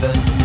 London.